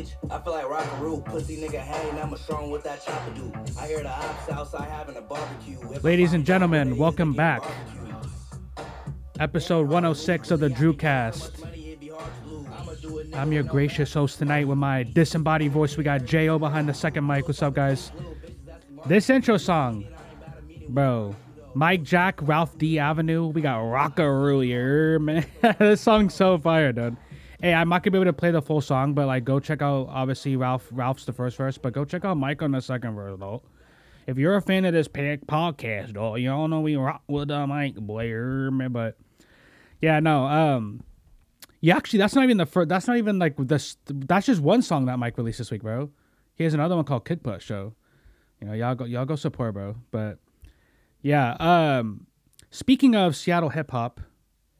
bitch. I feel like rockaroo. Pussy nigga hang, I'm a strong with that chopper do. I hear the ops outside having a barbecue. If Ladies and gentlemen, out what it is, welcome back. Episode 106 of the Drewcast. Money, it be hard to lose. I'ma do it, I'm your gracious host tonight with my disembodied voice. We got Jo behind the second mic. What's up, guys? This intro song, bro. Mike Jack, Ralph D Avenue. We got Rockaroo here, man. this song's so fire, dude. Hey, I'm not gonna be able to play the full song, but like, go check out. Obviously, Ralph. Ralph's the first verse, but go check out Mike on the second verse, though. If you're a fan of this podcast, though, you all know we rock with uh, Mike Blair. But yeah, no, um, yeah, actually, that's not even the first. That's not even like this. That's just one song that Mike released this week, bro. He has another one called Kick Push. So, you know, y'all go, y'all go support, bro. But yeah, um, speaking of Seattle hip hop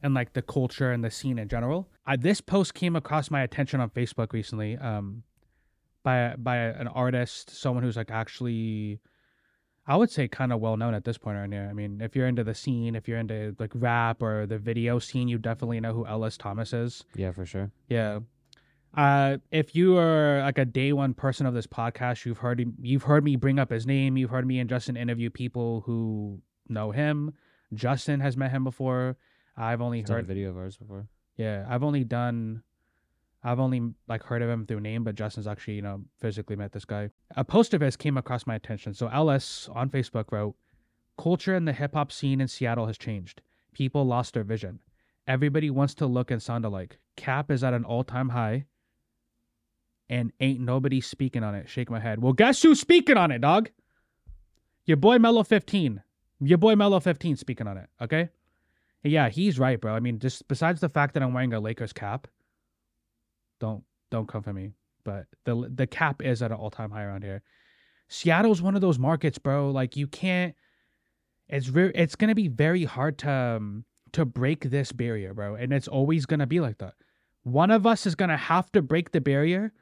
and like the culture and the scene in general, I, this post came across my attention on Facebook recently. Um, by by an artist, someone who's like actually. I would say kind of well known at this point around here. I mean, if you're into the scene, if you're into like rap or the video scene, you definitely know who Ellis Thomas is. Yeah, for sure. Yeah. Uh, if you are like a day one person of this podcast, you've heard you've heard me bring up his name. You've heard me and Justin interview people who know him. Justin has met him before. I've only He's done a heard. video of ours before. Yeah, I've only done. I've only like heard of him through name, but Justin's actually you know physically met this guy. A post of his came across my attention. So Ellis on Facebook wrote, "Culture in the hip hop scene in Seattle has changed. People lost their vision. Everybody wants to look and sound alike. Cap is at an all time high, and ain't nobody speaking on it. Shake my head. Well, guess who's speaking on it, dog? Your boy Mellow 15. Your boy Mellow 15 speaking on it. Okay. Yeah, he's right, bro. I mean, just besides the fact that I'm wearing a Lakers cap, don't don't come for me. But the the cap is at an all time high around here. Seattle's one of those markets, bro. Like you can't. It's very. It's gonna be very hard to um, to break this barrier, bro. And it's always gonna be like that. One of us is gonna have to break the barrier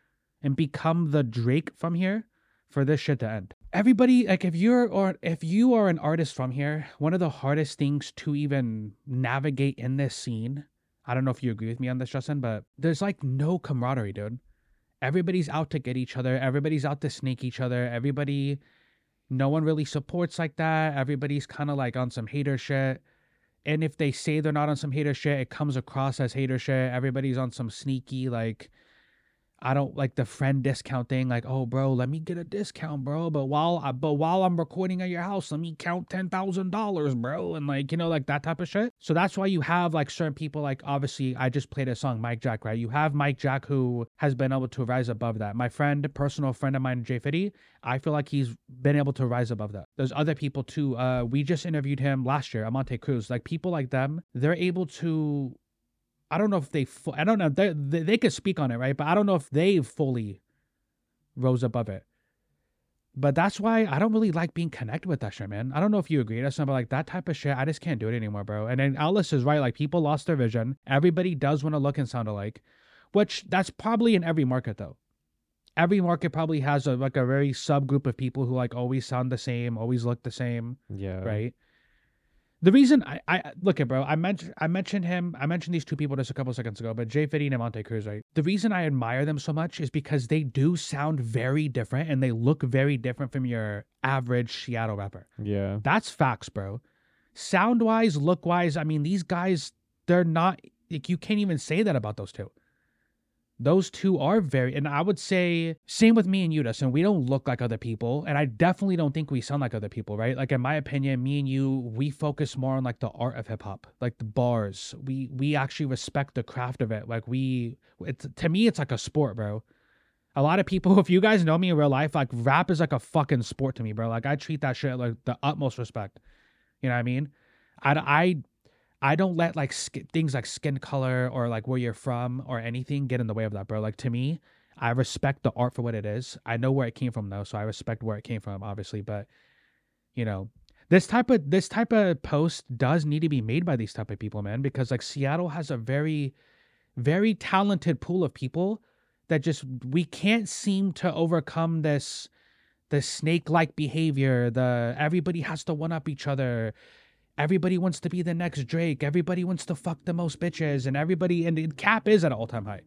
and become the Drake from here for this shit to end. Everybody, like if you're or if you are an artist from here, one of the hardest things to even navigate in this scene. I don't know if you agree with me on this, Justin, but there's like no camaraderie, dude. Everybody's out to get each other. Everybody's out to snake each other. Everybody, no one really supports like that. Everybody's kind of like on some hater shit. And if they say they're not on some hater shit, it comes across as hater shit. Everybody's on some sneaky, like, I don't like the friend discount thing. Like, oh, bro, let me get a discount, bro. But while I, but while I'm recording at your house, let me count ten thousand dollars, bro. And like, you know, like that type of shit. So that's why you have like certain people. Like, obviously, I just played a song, Mike Jack, right? You have Mike Jack who has been able to rise above that. My friend, personal friend of mine, Jay Fitty, I feel like he's been able to rise above that. There's other people too. Uh, we just interviewed him last year, Amante Cruz. Like people like them, they're able to I don't know if they, fu- I don't know, they, they, they could speak on it, right? But I don't know if they fully rose above it. But that's why I don't really like being connected with that shit, man. I don't know if you agree. That's not, but like that type of shit, I just can't do it anymore, bro. And then Ellis is right. Like people lost their vision. Everybody does want to look and sound alike, which that's probably in every market though. Every market probably has a like a very subgroup of people who like always sound the same, always look the same Yeah. right? The reason I, I look at bro, I mentioned I mentioned him, I mentioned these two people just a couple seconds ago, but Jay Fitty and Monte Cruz, right? The reason I admire them so much is because they do sound very different and they look very different from your average Seattle rapper. Yeah. That's facts, bro. Sound wise, look wise, I mean, these guys, they're not like you can't even say that about those two. Those two are very, and I would say same with me and you, Justin. We don't look like other people, and I definitely don't think we sound like other people, right? Like in my opinion, me and you, we focus more on like the art of hip hop, like the bars. We we actually respect the craft of it. Like we, it's to me, it's like a sport, bro. A lot of people, if you guys know me in real life, like rap is like a fucking sport to me, bro. Like I treat that shit like the utmost respect. You know what I mean? I I I don't let like sk- things like skin color or like where you're from or anything get in the way of that, bro. Like to me, I respect the art for what it is. I know where it came from though, so I respect where it came from, obviously. But you know, this type of this type of post does need to be made by these type of people, man, because like Seattle has a very, very talented pool of people that just we can't seem to overcome this the snake like behavior the everybody has to one up each other everybody wants to be the next drake everybody wants to fuck the most bitches and everybody and the cap is at an all-time high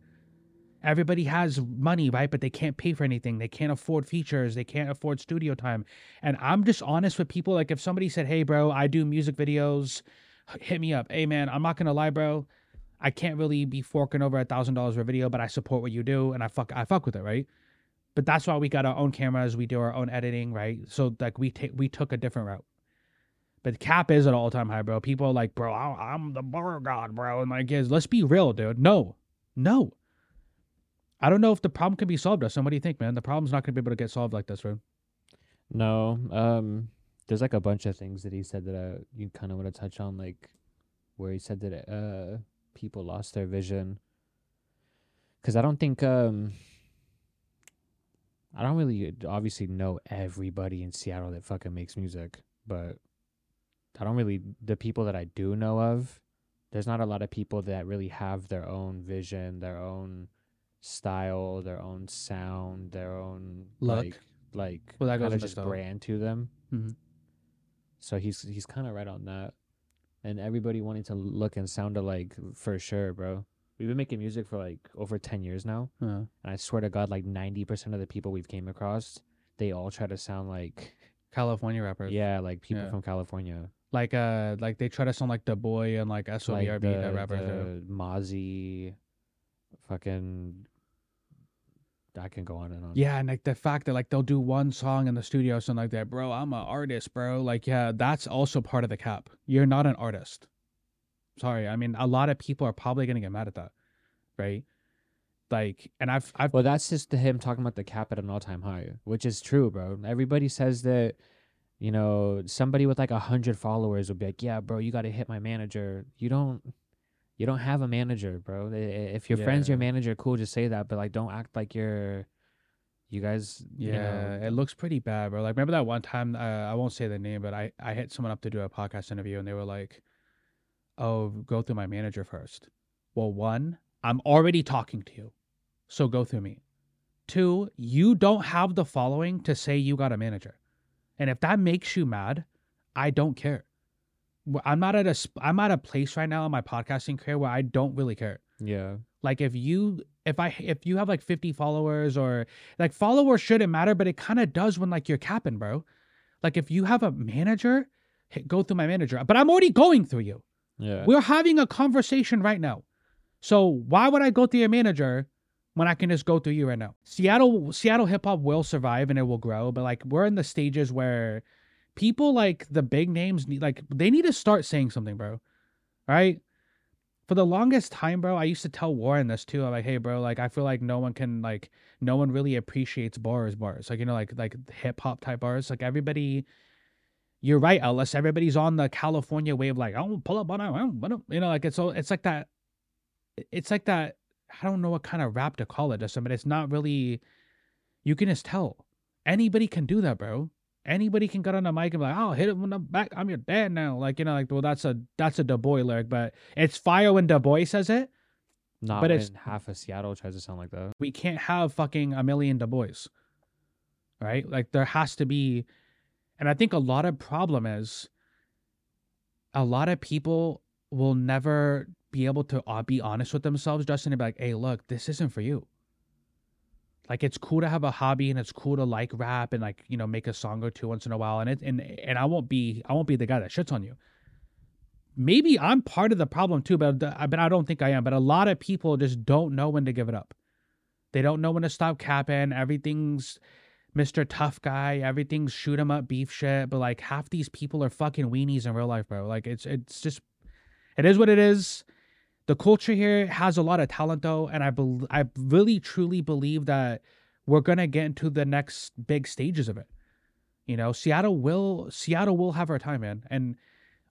Everybody has money, right? But they can't pay for anything. They can't afford features. They can't afford studio time. And I'm just honest with people. Like if somebody said, "Hey, bro, I do music videos, hit me up." Hey, man, I'm not gonna lie, bro. I can't really be forking over a thousand dollars for a video, but I support what you do, and I fuck, I fuck with it, right? But that's why we got our own cameras. We do our own editing, right? So like we take, we took a different route. But cap is at all time high, bro. People are like, bro, I- I'm the bar god, bro. And my kids, let's be real, dude. No, no. I don't know if the problem can be solved. Or so what do you think, man? The problem's not gonna be able to get solved like this, bro. No, um, there's like a bunch of things that he said that uh, you kind of want to touch on, like where he said that uh people lost their vision. Cause I don't think um I don't really obviously know everybody in Seattle that fucking makes music, but I don't really the people that I do know of. There's not a lot of people that really have their own vision, their own style, their own sound, their own Look. like like Well, that goes just brand to them. Mhm. So he's he's kind of right on that, and everybody wanting to look and sound alike for sure, bro. We've been making music for like over ten years now, Uh, and I swear to God, like ninety percent of the people we've came across, they all try to sound like California rappers. yeah, like people Yeah. from California, Like uh, like they try to sound like the boy and like like SOBRB the, that rappers. the Mozzy, fucking. I can go on and on. Yeah, and like the fact that like they'll do one song in the studio, something like that, bro. I'm an artist, bro. Like, yeah, that's also part of the cap. You're not an artist. Sorry, I mean, a lot of people are probably gonna get mad at that, right? Like, and I've, I've, Well, that's just him talking about the cap at an all time high, which is true, bro. Everybody says that, you know, somebody with like a hundred followers would be like, "Yeah, bro, you got to hit my manager." You don't, you don't have a manager, bro. If your friend's your manager, cool, just say that. But like, don't act like you're, you guys, you yeah, know, it looks pretty bad, bro. Like, remember that one time? Uh, I won't say the name, but I, I hit someone up to do a podcast interview, and they were like, "Oh, go through my manager first. Well, one, I'm already talking to you, so go through me. Two, you don't have the following to say you got a manager, and if that makes you mad, I don't care. I'm not at a I'm at a place right now in my podcasting career where I don't really care. yeah, Like if you if I if you have like 50 followers or like followers shouldn't matter, but it kind of does when like you're capping, bro. Like if you have a manager, hit, go through my manager. But I'm already going through you. yeah, We're having a conversation right now. So why would I go through your manager when I can just go through you right now? Seattle Seattle hip hop will survive and it will grow, but like we're in the stages where people like the big names need like they need to start saying something, bro. Right? For the longest time, bro, I used to tell Warren this too. I'm like, hey, bro, like I feel like no one can like no one really appreciates bars, bars. Like, you know, like like hip hop type bars. Like everybody you're right, Ellis. Everybody's on the California wave, like, oh, pull up on it. You know, like it's all it's like that. It's like that. I don't know what kind of rap to call it, Justin, but it's not really. You can just tell. Anybody can do that, bro. Anybody can get on the mic and be like, "I'll hit him from the back. I'm your dad now." Like you know, like well, that's a that's a DaBoii lyric, but it's fire when DaBoii says it. not but when it's- half of Seattle tries to sound like that. we can't have fucking a million DaBoii. Right? Like there has to be and I think a lot of problem is a lot of people will never be able to uh, be honest with themselves, Justin, and be like, hey, look, this isn't for you. Like it's cool to have a hobby and it's cool to like rap and like, you know, make a song or two once in a while. And it and and I won't be I won't be the guy that shits on you. Maybe I'm part of the problem too, but but I don't think I am. But a lot of people just don't know when to give it up. They don't know when to stop capping. Everything's Mr. Tough Guy. Everything's shoot 'em up beef shit. But like half these people are fucking weenies in real life, bro. Like it's it's just it is what it is. The culture here has a lot of talent though, and I bel I really truly believe that we're gonna get into the next big stages of it. You know, Seattle will Seattle will have our time, man. And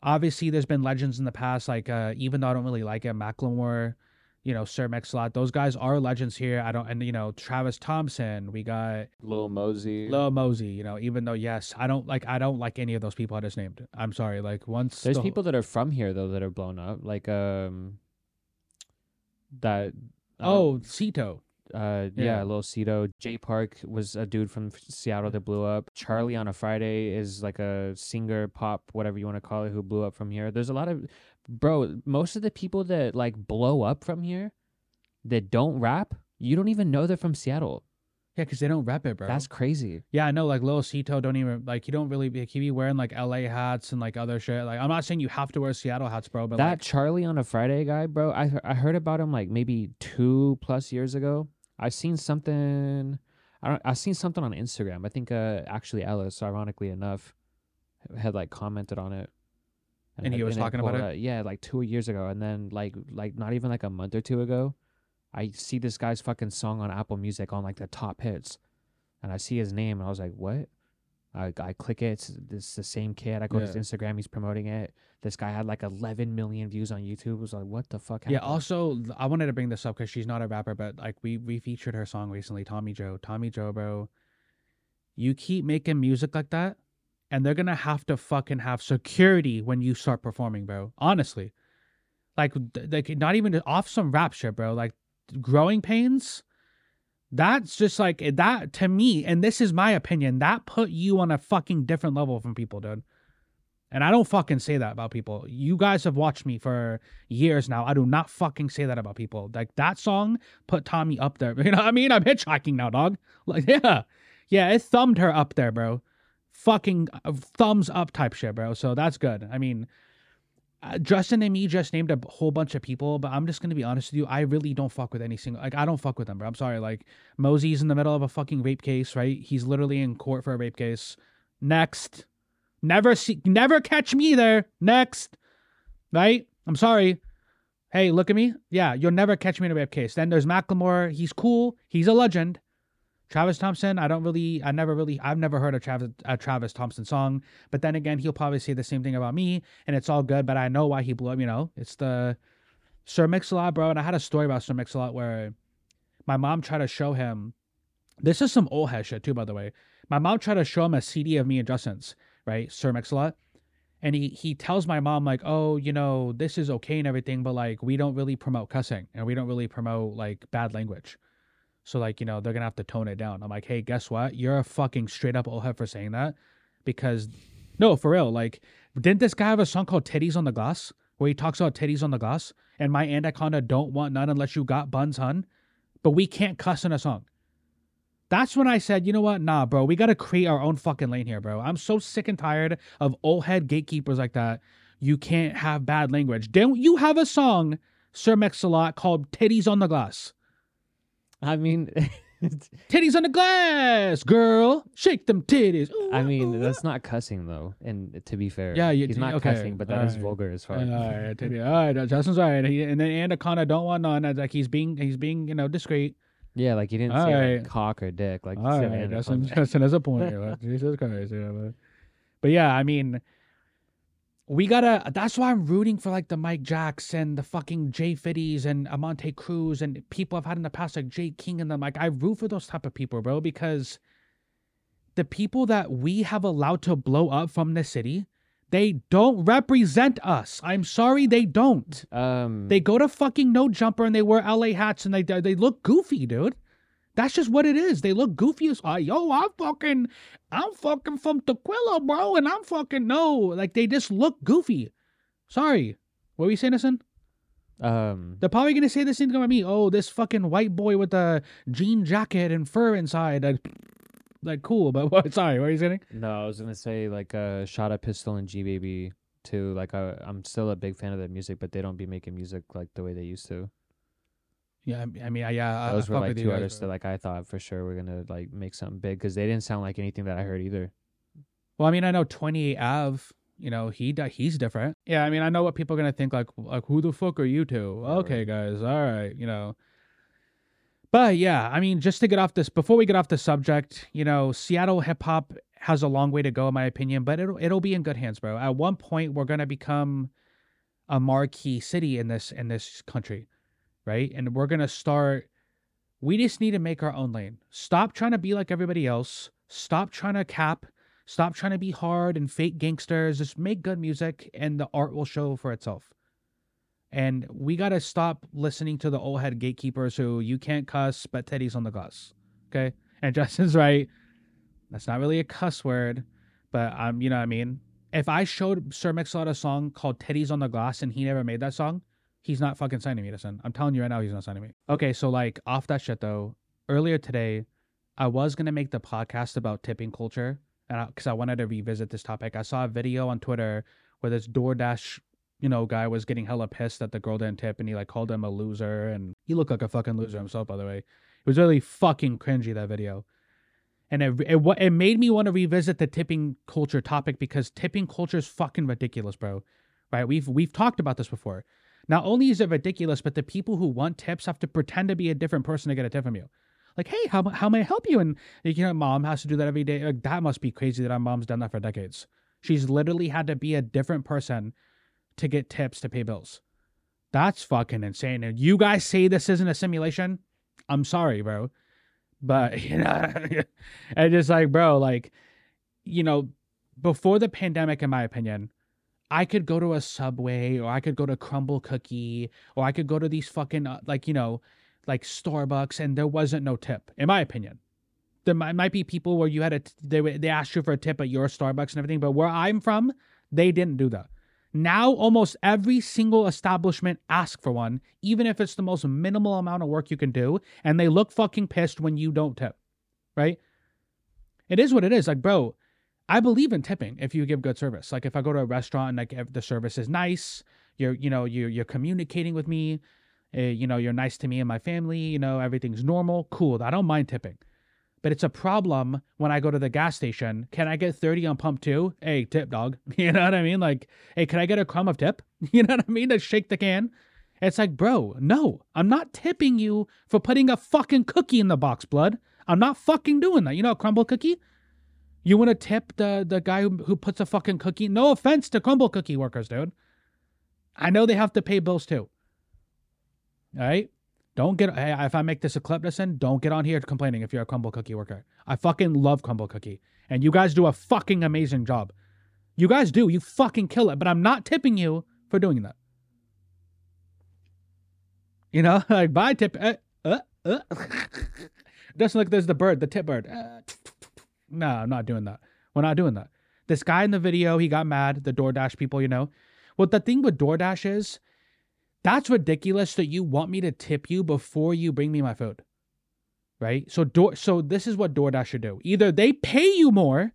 obviously, there's been legends in the past, like uh, even though I don't really like it, Macklemore, you know, Sir Mix-a-Lot. Those guys are legends here. I don't, and you know, Travis Thompson. We got Lil Mosey. Lil Mosey. You know, even though yes, I don't like I don't like any of those people I just named. I'm sorry. Like once There's the- people that are from here though that are blown up, like um, that. um, Oh, Cito. uh, yeah, yeah. Lil Cito. Jay Park was a dude from Seattle that blew up. Charlie on a Friday is like a singer, pop, whatever you want to call it, who blew up from here. There's a lot of, bro. Most of the people that like blow up from here, that don't rap, You don't even know they're from Seattle. Yeah, because they don't rep it, bro. That's crazy. yeah, I know. Like Lil Cito don't even like he don't really like, he be wearing like LA hats and like other shit. Like I'm not saying you have to wear Seattle hats, bro, but that like, Charlie on a Friday guy, bro. I I heard about him like maybe two plus years ago. I've seen something. I don't. I seen something on Instagram. I think uh actually Ellis, ironically enough, had like commented on it. And he had- was talking about it? out- Yeah, like two years ago, and then like like not even like a month or two ago, I see this guy's fucking song on Apple Music on like the top hits, and I see his name, and I was like, what? I, I click it. It's, it's the same kid. I go to his Instagram. He's promoting it. This guy had like 11 million views on YouTube. I was like, what the fuck? yeah. Also, I wanted to bring this up because she's not a rapper, but like we we featured her song recently, Tommy Joe. Tommy Joe, bro. You keep making music like that, and they're gonna have to fucking have security when you start performing, bro. Honestly, like like not even off some rap shit, bro. Like growing pains. That's just like that to me, and this is my opinion. That put you on a fucking different level from people, dude. And I don't fucking say that about people. You guys have watched me for years now. I do not fucking say that about people. Like that song put Tommy up there. You know what I mean? I'm hitchhiking now, dog. Like, yeah. Yeah, it thumbed her up there, bro. Fucking uh, thumbs up type shit, bro. So that's good. I mean, uh, Justin and me just named a whole bunch of people, but I'm just gonna be honest with you. I really don't fuck with any single. Like, I don't fuck with them, bro. I'm sorry. Like, Mosey's in the middle of a fucking rape case, right? He's literally in court for a rape case. Next, never see, never catch me there. Next, right? I'm sorry. Hey, look at me. Yeah, you'll never catch me in a rape case. Then there's Macklemore. He's cool. He's a legend. Travis Thompson, I don't really, I never really, I've never heard a Travis, a Travis Thompson song. But then again, he'll probably say the same thing about me, and it's all good. But I know why he blew up. You know, it's the Sir Mix-a-Lot, bro. And I had a story about Sir Mix-a-Lot where my mom tried to show him. This is some old head shit too, by the way. My mom tried to show him a CD of me and Justin's, right? Sir Mix-a-Lot. And he he tells my mom like, oh, you know, this is okay and everything, but like we don't really promote cussing and we don't really promote like bad language. So like, you know, they're gonna have to tone it down. I'm like, hey, guess what? You're a fucking straight up old head for saying that. Because no, for real, like, didn't this guy have a song called Titties on the Glass? Where he talks about titties on the glass? And my anaconda don't want none unless you got buns, hun. But we can't cuss in a song. That's when I said, you know what? Nah, bro, we gotta create our own fucking lane here, bro. I'm so sick and tired of old head gatekeepers like that. You can't have bad language. Don't you have a song, Sir Mix-a-Lot, called Titties on the Glass? I mean, Titties on the glass, girl. Shake them titties. Ooh, I mean ooh. that's not cussing though. And to be fair, Yeah, you- he's not okay, cussing, but that is alright. vulgar as fuck. all right, titty- all right, uh, Justin's all right. He, and then Anaconda don't want none. Like he's being, he's being, you know, discreet. yeah, like he didn't say Alright. like, cock or dick. Like All Justin. Justin has a point. here, Jesus Christ, yeah, but, but yeah, I mean, we gotta. That's why I'm rooting for like the Mike Jacks and the fucking Jay Fitties and Amante Cruz and people I've had in the past like Jay King and them. Like I root for those type of people, bro, because the people that we have allowed to blow up from the city, they don't represent us. I'm sorry, they don't. Um, They go to fucking no jumper and they wear LA hats and they they look goofy, dude. That's just what it is. They look goofy as uh, yo. I'm fucking, I'm fucking from Tukwila, bro, and I'm fucking no. Like they just look goofy. Sorry, what were you saying, Nissan? um, They're probably gonna say the same thing about me. Oh, this fucking white boy with a jean jacket and fur inside. Like, like cool, but what? Sorry, what are you saying? no, I was gonna say like uh, shot a pistol and G baby too. Like I, I'm still a big fan of their music, but they don't be making music like the way they used to. Yeah, I mean, I- yeah, I- Those I were fuck like with you two guys, artists bro. that like I thought for sure were gonna like make something big because they didn't sound like anything that I heard either. Well, I mean, I know 28 Ave. You know, he di- he's different. Yeah, I mean, I know what people are gonna think. Like, like who the fuck are you two? Yeah, Okay, guys, all right, you know. But yeah, I mean, just to get off this, before we get off the subject, you know, Seattle hip hop has a long way to go, in my opinion, but it'll it'll be in good hands, bro. At one point, we're gonna become a marquee city in this in this country, right? And we're gonna start. We just need to make our own lane. Stop trying to be like everybody else. Stop trying to cap. Stop trying to be hard and fake gangsters. Just make good music, and the art will show for itself. And we gotta stop listening to the old head gatekeepers who you can't cuss, but Titties on the glass. Okay, and Justin's right. That's not really a cuss word, but um, you know what I mean. If I showed Sir Mix-a-Lot a song called "Titties on the Glass" and he never made that song, He's not fucking signing me, listen. I'm telling you right now, he's not signing me. Okay, so like off that shit though, earlier today, I was gonna make the podcast about tipping culture, and because I, wanted to revisit this topic, I saw a video on Twitter where this DoorDash, you know, guy was getting hella pissed that the girl didn't tip, and he like called him a loser, and he looked like a fucking loser himself, by the way. It was really fucking cringy that video, and it it, it made me want to revisit the tipping culture topic because tipping culture is fucking ridiculous, bro. Right? We've we've talked about this before. Not only is it ridiculous, but the people who want tips have to pretend to be a different person to get a tip from you. Like, hey, how, how may I help you? And you know, mom has to do that every day. Like, that must be crazy that our mom's done that for decades. She's literally had to be a different person to get tips to pay bills. That's fucking insane. And you guys say this isn't a simulation? I'm sorry, bro. But, you know, and just like, bro, like, you know, before the pandemic, in my opinion, I could go to a Subway or I could go to Crumbl Cookie or I could go to these fucking, uh, like, you know, like Starbucks and there wasn't no tip, in my opinion. There might, might be people where you had a, they, they asked you for a tip at your Starbucks and everything, but where I'm from, they didn't do that. Now, almost every single establishment asks for one, even if it's the most minimal amount of work you can do, and they look fucking pissed when you don't tip, right? It is what it is. Like, bro, I believe in tipping if you give good service. Like, if I go to a restaurant and like if the service is nice, you're, you know, you're you're communicating with me, uh, you know, you're nice to me and my family, you know, everything's normal, cool. I don't mind tipping. But it's a problem when I go to the gas station. Can I get 30 on pump two? Hey, tip dog. You know what I mean? Like, hey, can I get a crumb of tip? You know what I mean? To shake the can. It's like, bro, no, I'm not tipping you for putting a fucking cookie in the box, blood. I'm not fucking doing that. You know, a Crumbl cookie? You want to tip the, the guy who, who puts a fucking cookie? No offense to Crumbl cookie workers, dude. I know they have to pay bills too. All right? Don't get hey, if I make this a clip, listen, don't get on here complaining if you're a Crumbl cookie worker. I fucking love Crumbl cookie. And you guys do a fucking amazing job. You guys do. You fucking kill it. But I'm not tipping you for doing that. You know, like buy tip. Uh, uh, uh. Just like there's the bird, the tip bird. Uh, no, I'm not doing that. We're not doing that. This guy in the video, he got mad. The DoorDash people, you know. Well, the thing with DoorDash is, that's ridiculous that you want me to tip you before you bring me my food. Right? So door so this is what DoorDash should do. Either they pay you more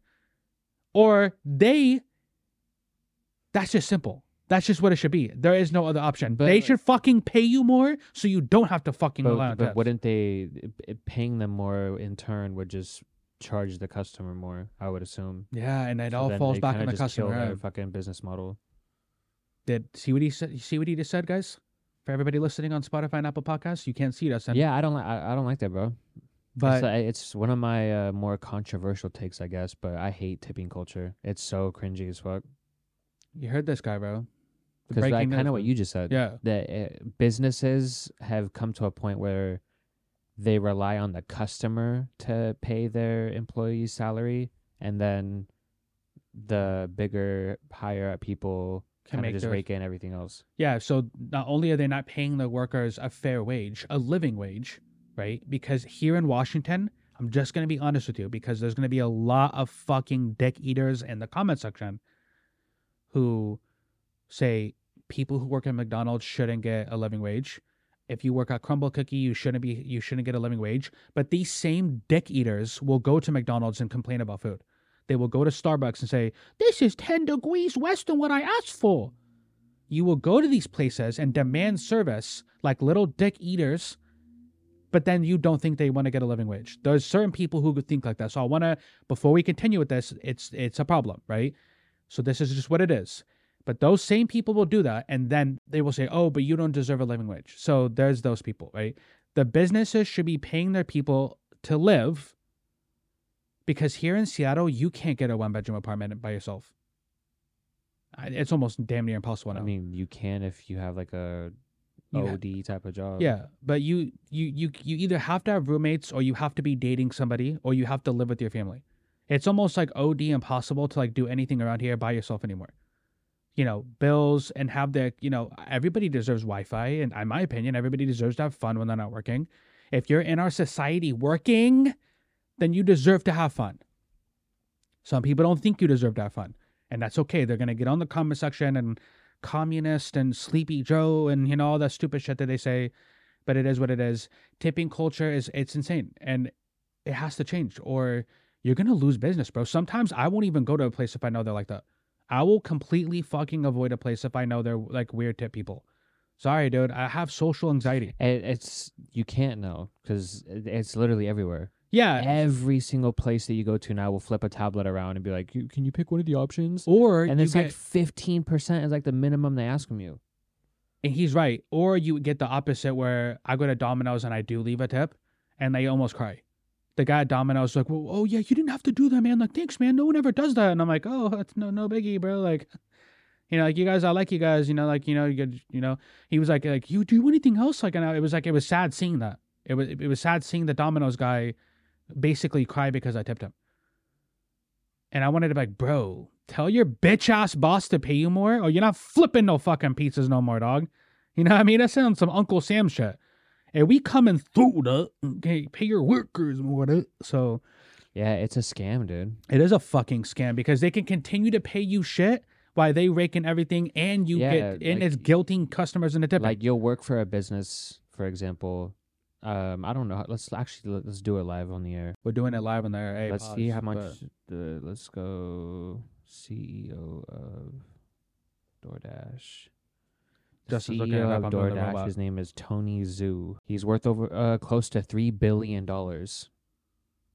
or they that's just simple. That's just what it should be. There is no other option. But- they should fucking pay you more so you don't have to fucking rely But, on but tips. wouldn't they eh, paying them more in turn would just charge the customer more? I would assume. Yeah, and it So all falls back on the just kill customer. their fucking business model. Did see what he said? You see what he just said, guys? For everybody listening on Spotify and Apple Podcasts, you can't see us. and- Yeah, I don't like. I, I don't like that, bro. but it's, it's one of my uh, more controversial takes, I guess. But I hate tipping culture. It's so cringy as fuck. you heard this guy, bro. Because breaking kind of what you just said. Yeah, that uh, businesses have come to a point where they rely on the customer to pay their employees' salary, and then the bigger, higher up people Can make just their- rake in everything else. yeah. So not only are they not paying the workers a fair wage, a living wage, right? Because here in Washington, I'm just gonna be honest with you, because there's gonna be a lot of fucking dick eaters in the comment section who say people who work at McDonald's shouldn't get a living wage. If you work at Crumbl Cookie, you shouldn't be you shouldn't get a living wage. But these same dick eaters will go to McDonald's and complain about food. They will go to Starbucks and say, "This is 10 degrees less than what I asked for." You will go to these places and demand service like little dick eaters, but then you don't think they want to get a living wage. There's certain people who think like that. So I want to before we continue with this, it's it's a problem, right? So this is just what it is. But those same people will do that, and then they will say, "Oh, but you don't deserve a living wage." So there's those people, right? The businesses should be paying their people to live, because here in Seattle, you can't get a one bedroom apartment by yourself. It's almost damn near impossible now. I mean, you can if you have like a You ha- OD type of job. yeah, but you you you you either have to have roommates or you have to be dating somebody or you have to live with your family. It's almost like OD impossible to like do anything around here by yourself anymore. You know, bills and have the you know everybody deserves Wi-Fi, and in my opinion, everybody deserves to have fun when they're not working. If you're in our society working, then you deserve to have fun. Some people don't think you deserve to have fun, and that's okay. They're gonna get on the comment section and communist and sleepy Joe and you know all that stupid shit that they say, but it is what it is. Tipping culture is it's insane and it has to change or you're gonna lose business, bro. Sometimes I won't even go to a place if I know they're like that. I will completely fucking avoid a place if I know they're like weird tip people. Sorry, dude. I have social anxiety. It, it's you can't know because it's literally everywhere. Yeah. Every single place that you go to now will flip a tablet around and be like, "Can you pick one of the options?" Or And it's like fifteen percent is like the minimum they ask from you. and he's right. Or you get the opposite where I go to Domino's and I do leave a tip, and they almost cry. The guy at Domino's like, well, oh yeah, you didn't have to do that, man. Like, thanks, man. No one ever does that. And I'm like, oh, that's no, no biggie, bro. Like, you know, like you guys, I like you guys. You know, like you know, you, you know. He was like, like you do anything else? Like, and I, it was like it was sad seeing that. It was it was sad seeing the Domino's guy basically cry because I tipped him. And I wanted to be like, bro, tell your bitch ass boss to pay you more, or you're not flipping no fucking pizzas no more, dog. You know what I mean? That sounds some Uncle Sam shit. And we coming through that, okay, pay your workers more. So Yeah, it's a scam, dude. it is a fucking scam because they can continue to pay you shit while they raking everything and you Yeah, get and like- it's guilting customers into tipping. Like you'll work for a business, for example. Um, I don't know. Let's actually let- let's do it live on the air. We're doing it live on there. Hey, let's see how much. but- The let's go CEO of DoorDash. Justin's looking it CEO up, of I'm doing the DoorDash. robot. His name is Tony Xu. He's worth over uh close to three billion dollars,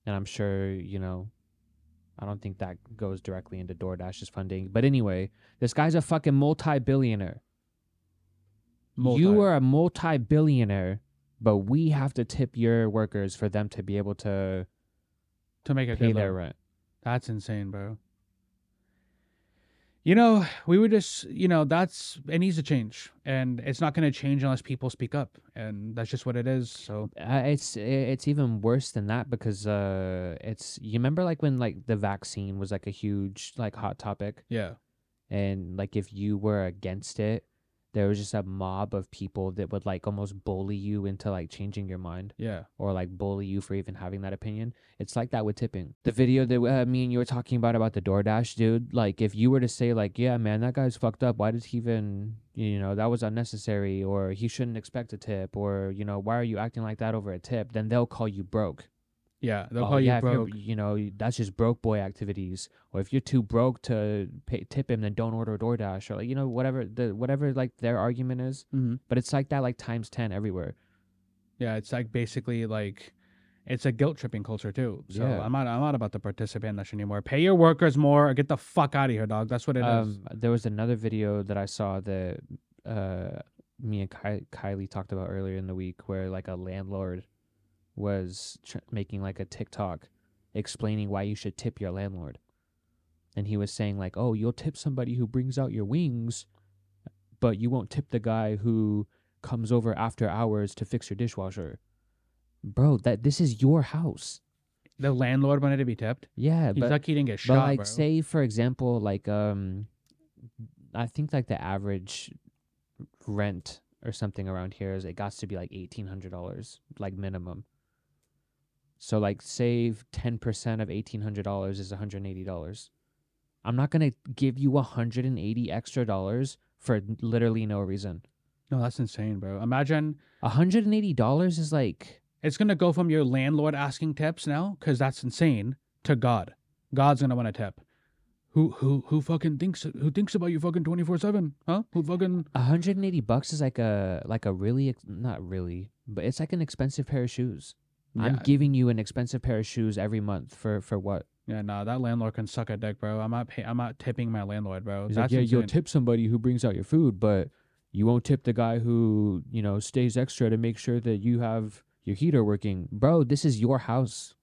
and I'm sure you know. I don't think that goes directly into DoorDash's funding, but anyway, this guy's a fucking multi-billionaire. Multi. You are a multi-billionaire, but we have to tip your workers for them to be able to to make a pay good their living. rent. That's insane, bro. You know, we were just, you know, that's it needs to change, and it's not going to change unless people speak up, and that's just what it is. So Uh, it's it's even worse than that because uh, it's you remember like when like the vaccine was like a huge like hot topic, yeah, and like if you were against it, there was just a mob of people that would like almost bully you into like changing your mind yeah, or like bully you for even having that opinion. It's like that with tipping. The video that uh, me and you were talking about about the DoorDash dude, like if you were to say like, yeah, man, that guy's fucked up. Why did he even, you know, that was unnecessary, or he shouldn't expect a tip, or you know, why are you acting like that over a tip? Then they'll call you broke. Yeah. They'll Oh, call yeah, you broke. You know, that's just broke boy activities. Or if you're too broke to pay, tip him, then don't order DoorDash, or like you know, whatever the whatever like their argument is. hmm But it's like that like times ten everywhere. Yeah, it's like basically like it's a guilt tripping culture too. So Yeah. I'm not, I'm not about to participate in this anymore. Pay your workers more, or get the fuck out of here, dog. That's what it is. um, there was another video that I saw that uh, me and Ky- Kylie talked about earlier in the week, where like a landlord was tr- making like a TikTok explaining why you should tip your landlord, and he was saying like, "Oh, you'll tip somebody who brings out your wings, but you won't tip the guy who comes over after hours to fix your dishwasher." Bro, that this is your house. The landlord wanted to be tipped. Yeah, He's but lucky he didn't get shot. but like bro. say for example like um i think like the average rent or something around here is it got to be like $1800 like minimum so like save 10% of $1800 is $180 i'm not going to give you 180 extra dollars for literally no reason no, that's insane, bro. Imagine $180 is like it's gonna go from your landlord asking tips now, because that's insane, to God. God's gonna want a tip. Who who who fucking thinks who thinks about you fucking twenty four seven? Huh? Who fucking 180 bucks is like a like a really not really but it's like an expensive pair of shoes i'm giving you an expensive pair of shoes every month for for what Yeah, nah, that landlord can suck a dick, bro. I'm not pay- I'm not tipping my landlord, bro. He's that's like, yeah, you'll tip somebody who brings out your food, but you won't tip the guy who, you know, stays extra to make sure that you have your heater working. Bro, this is your house.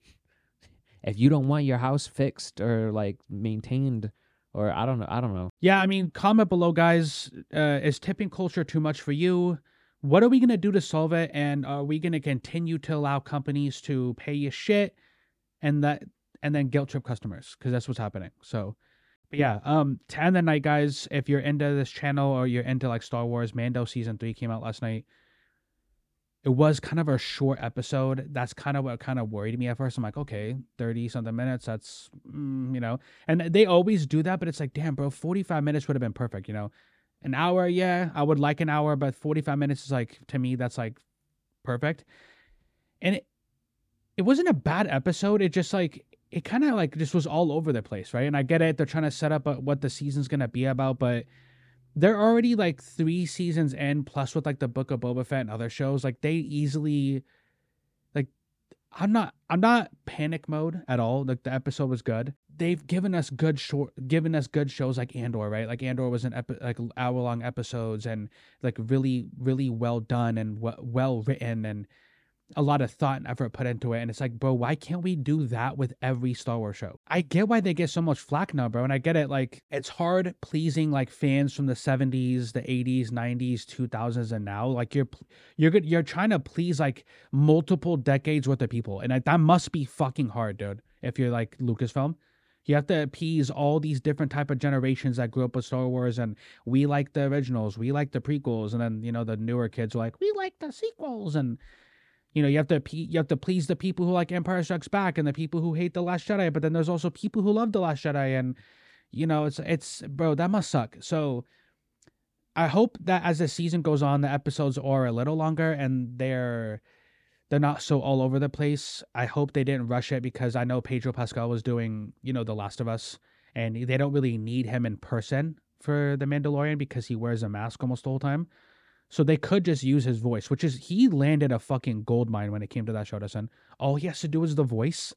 If you don't want your house fixed or like maintained or I don't know, I don't know. Yeah, I mean, comment below, guys. Uh, is tipping culture too much for you? What are we gonna do to solve it? And are we gonna continue to allow companies to pay you shit and that and then guilt trip customers? Because that's what's happening. So, but yeah, um, to end the night, guys. If you're into this channel or you're into like Star Wars, Mando season three came out last night. It was kind of a short episode. That's kind of what kind of worried me at first. I'm like, okay, thirty something minutes. That's mm, you know, and they always do that, but it's like, damn, bro, 45 minutes would have been perfect, you know. An hour, yeah, I would like an hour, but 45 minutes is like to me that's like perfect. And it it wasn't a bad episode. It just like it kind of like just was all over the place, right? And I get it; they're trying to set up uh, what the season's gonna be about, but they're already like three seasons in, plus with like the Book of Boba Fett and other shows. Like they easily, like, I'm not, I'm not panic mode at all. Like the episode was good. They've given us good short, given us good shows like Andor, right? Like Andor was an epi- like hour long episodes and like really, really well done and w- well written and a lot of thought and effort put into it. And it's like, bro, why can't we do that with every Star Wars show? I get why they get so much flack now, bro. And I get it. Like, it's hard pleasing like fans from the 70s, the 80s, 90s, 2000s, and now. Like, you're you're good. You're trying to please like multiple decades worth of people, and that must be fucking hard, dude. If you're like Lucasfilm. You have to appease all these different type of generations that grew up with Star Wars, and we like the originals, we like the prequels, and then you know the newer kids are like, we like the sequels, and you know, you have to you have to please the people who like Empire Strikes Back and the people who hate the Last Jedi, but then there's also people who love the Last Jedi, and you know, it's it's bro, that must suck. So I hope that as the season goes on, the episodes are a little longer and they're they're not so all over the place. I hope they didn't rush it because I know Pedro Pascal was doing, you know, The Last of Us, and they don't really need him in person for the Mandalorian because he wears a mask almost the whole time. So they could just use his voice, which is he landed a fucking gold mine when it came to that Shodasan. All he has to do is the voice.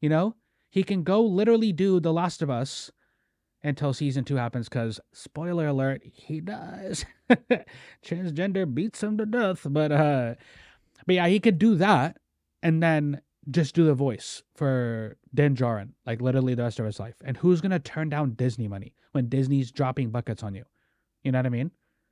You know? He can go literally do The Last of Us until season two happens, because spoiler alert, he does. Transgender beats him to death. But uh but yeah, he could do that and then just do the voice for Din Djarin, like literally the rest of his life. And who's gonna turn down Disney money when Disney's dropping buckets on you? You know what I mean?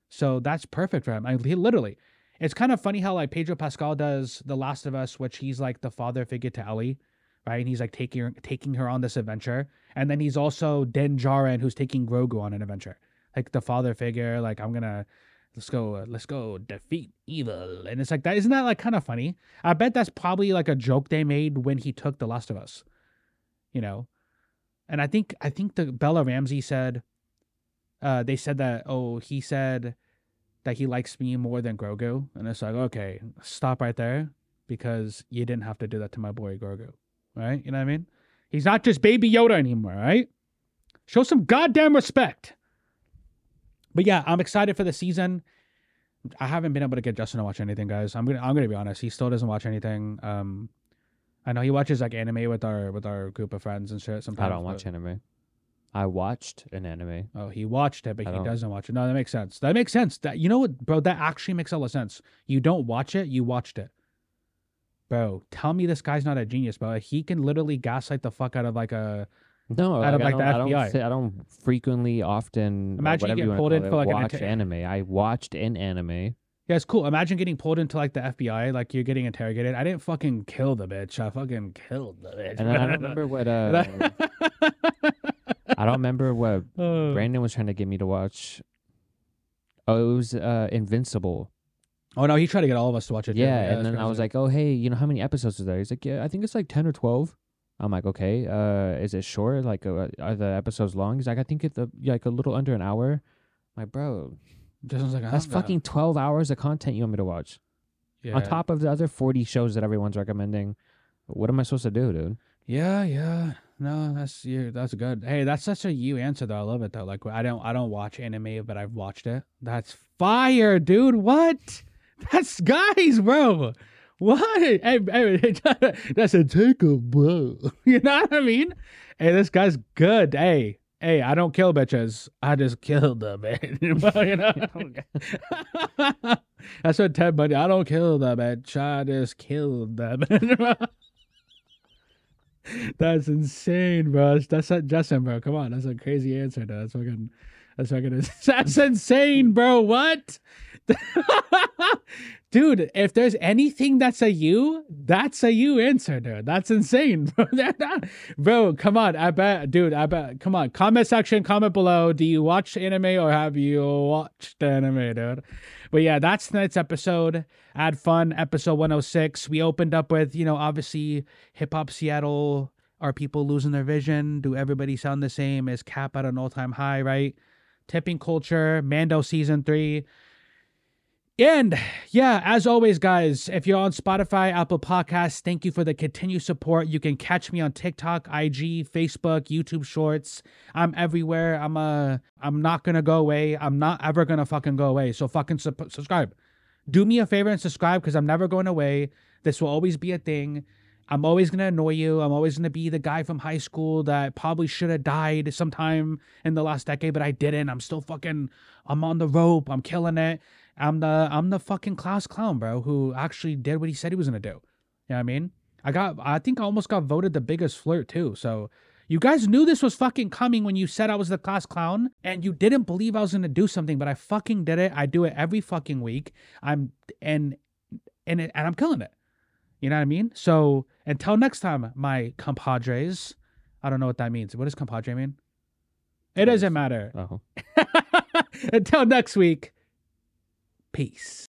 So that's perfect for him. I, he literally, it's kind of funny how like Pedro Pascal does The Last of Us, which he's like the father figure to Ellie, right? And he's like taking her, taking her on this adventure, and then he's also Din Djarin, who's taking Grogu on an adventure, like the father figure. Like I'm gonna let's go, uh, let's go defeat evil, and it's like that. Isn't that like kind of funny? I bet that's probably like a joke they made when he took The Last of Us, you know. And I think I think the Bella Ramsey said uh, they said that oh he said that he likes me more than Grogu, and it's like okay, stop right there because you didn't have to do that to my boy Grogu, right? You know what I mean? He's not just Baby Yoda anymore, right? Show some goddamn respect. But yeah, I'm excited for the season. I haven't been able to get Justin to watch anything, guys. I'm gonna I'm gonna be honest. He still doesn't watch anything. Um, I know he watches like anime with our with our group of friends and shit. Sometimes I don't watch anime. I watched an anime. Oh, he watched it, but I he don't- doesn't watch it. No, that makes sense. That makes sense. That you know what, bro? That actually makes a lot of sense. You don't watch it, you watched it, bro. Tell me this guy's not a genius, bro. He can literally gaslight the fuck out of like a. No, Out of, like, like, I the don't, I FBI. don't, I don't frequently, often, Imagine you whatever get wanna pulled in for, like, an watch inter- anime. I watched an anime. Yeah, it's cool. Imagine getting pulled into like the FBI, like you're getting interrogated. I didn't fucking kill the bitch. I fucking killed the bitch. And I don't remember what uh, I don't remember what Oh. Brandon was trying to get me to watch. Oh, it was uh, Invincible. oh no, he tried to get all of us to watch it. too. Yeah, and then I was like, "Oh, hey, you know how many episodes are there?" He's like, "Yeah, I think it's like ten or 12. I'm like, "Okay, uh, is it short? Like, uh, are the episodes long?" He's like, "I think it's a, like a little under an hour." I'm like, bro, Justin's like, that's fucking twelve hours of content you want me to watch yeah. on top of the other forty shows that everyone's recommending. What am I supposed to do, dude? Yeah, yeah. No, that's you. That's good. Hey, that's such a you answer though. I love it though. Like I don't, I don't watch anime, but I've watched it. That's fire, dude. What? That's guys, bro. What? Hey, hey, that's a tickle, bro. You know what I mean? Hey, this guy's good. Hey, hey, I don't kill bitches. I just kill them, man. you know? That's what Ted Bundy. I don't kill them, bitch. I just kill them. That's insane, bro. That's, that's not Justin, bro. Come on, that's a crazy answer. Though. That's fucking. That's fucking. That's insane, bro. What? Dude, if there's anything that's a you, that's a you answer, dude. That's insane, bro. Bro, come on. I bet, dude. I bet. Come on. Comment section. Comment below. Do you watch anime or have you watched anime, dude? But yeah, that's tonight's episode. Had fun. Episode 106. We opened up with, you know, obviously hip hop Seattle. Are people losing their vision? Do everybody sound the same? Is Cap at an all time high, right? Tipping Culture, Mando season three. And yeah, as always, guys, if you're on Spotify, Apple Podcasts, thank you for the continued support. You can catch me on TikTok, IG, Facebook, YouTube Shorts. I'm everywhere. I'm uh, I'm not gonna go away. I'm not ever gonna fucking go away. So fucking su- subscribe. Do me a favor and subscribe because I'm never going away. This will always be a thing. I'm always gonna annoy you. I'm always gonna be the guy from high school that probably should have died sometime in the last decade, but I didn't. I'm still fucking. I'm on the rope. I'm killing it. I'm the I'm the fucking class clown, bro, who actually did what he said he was gonna do. You know what I mean? I got I think I almost got voted the biggest flirt too. So you guys knew this was fucking coming when you said I was the class clown and you didn't believe I was gonna do something, but I fucking did it. I do it every fucking week. I'm and and it, and I'm killing it. You know what I mean? So until next time, my compadres. I don't know what that means. What does compadre mean? It doesn't matter. Oh. Until next week. Peace.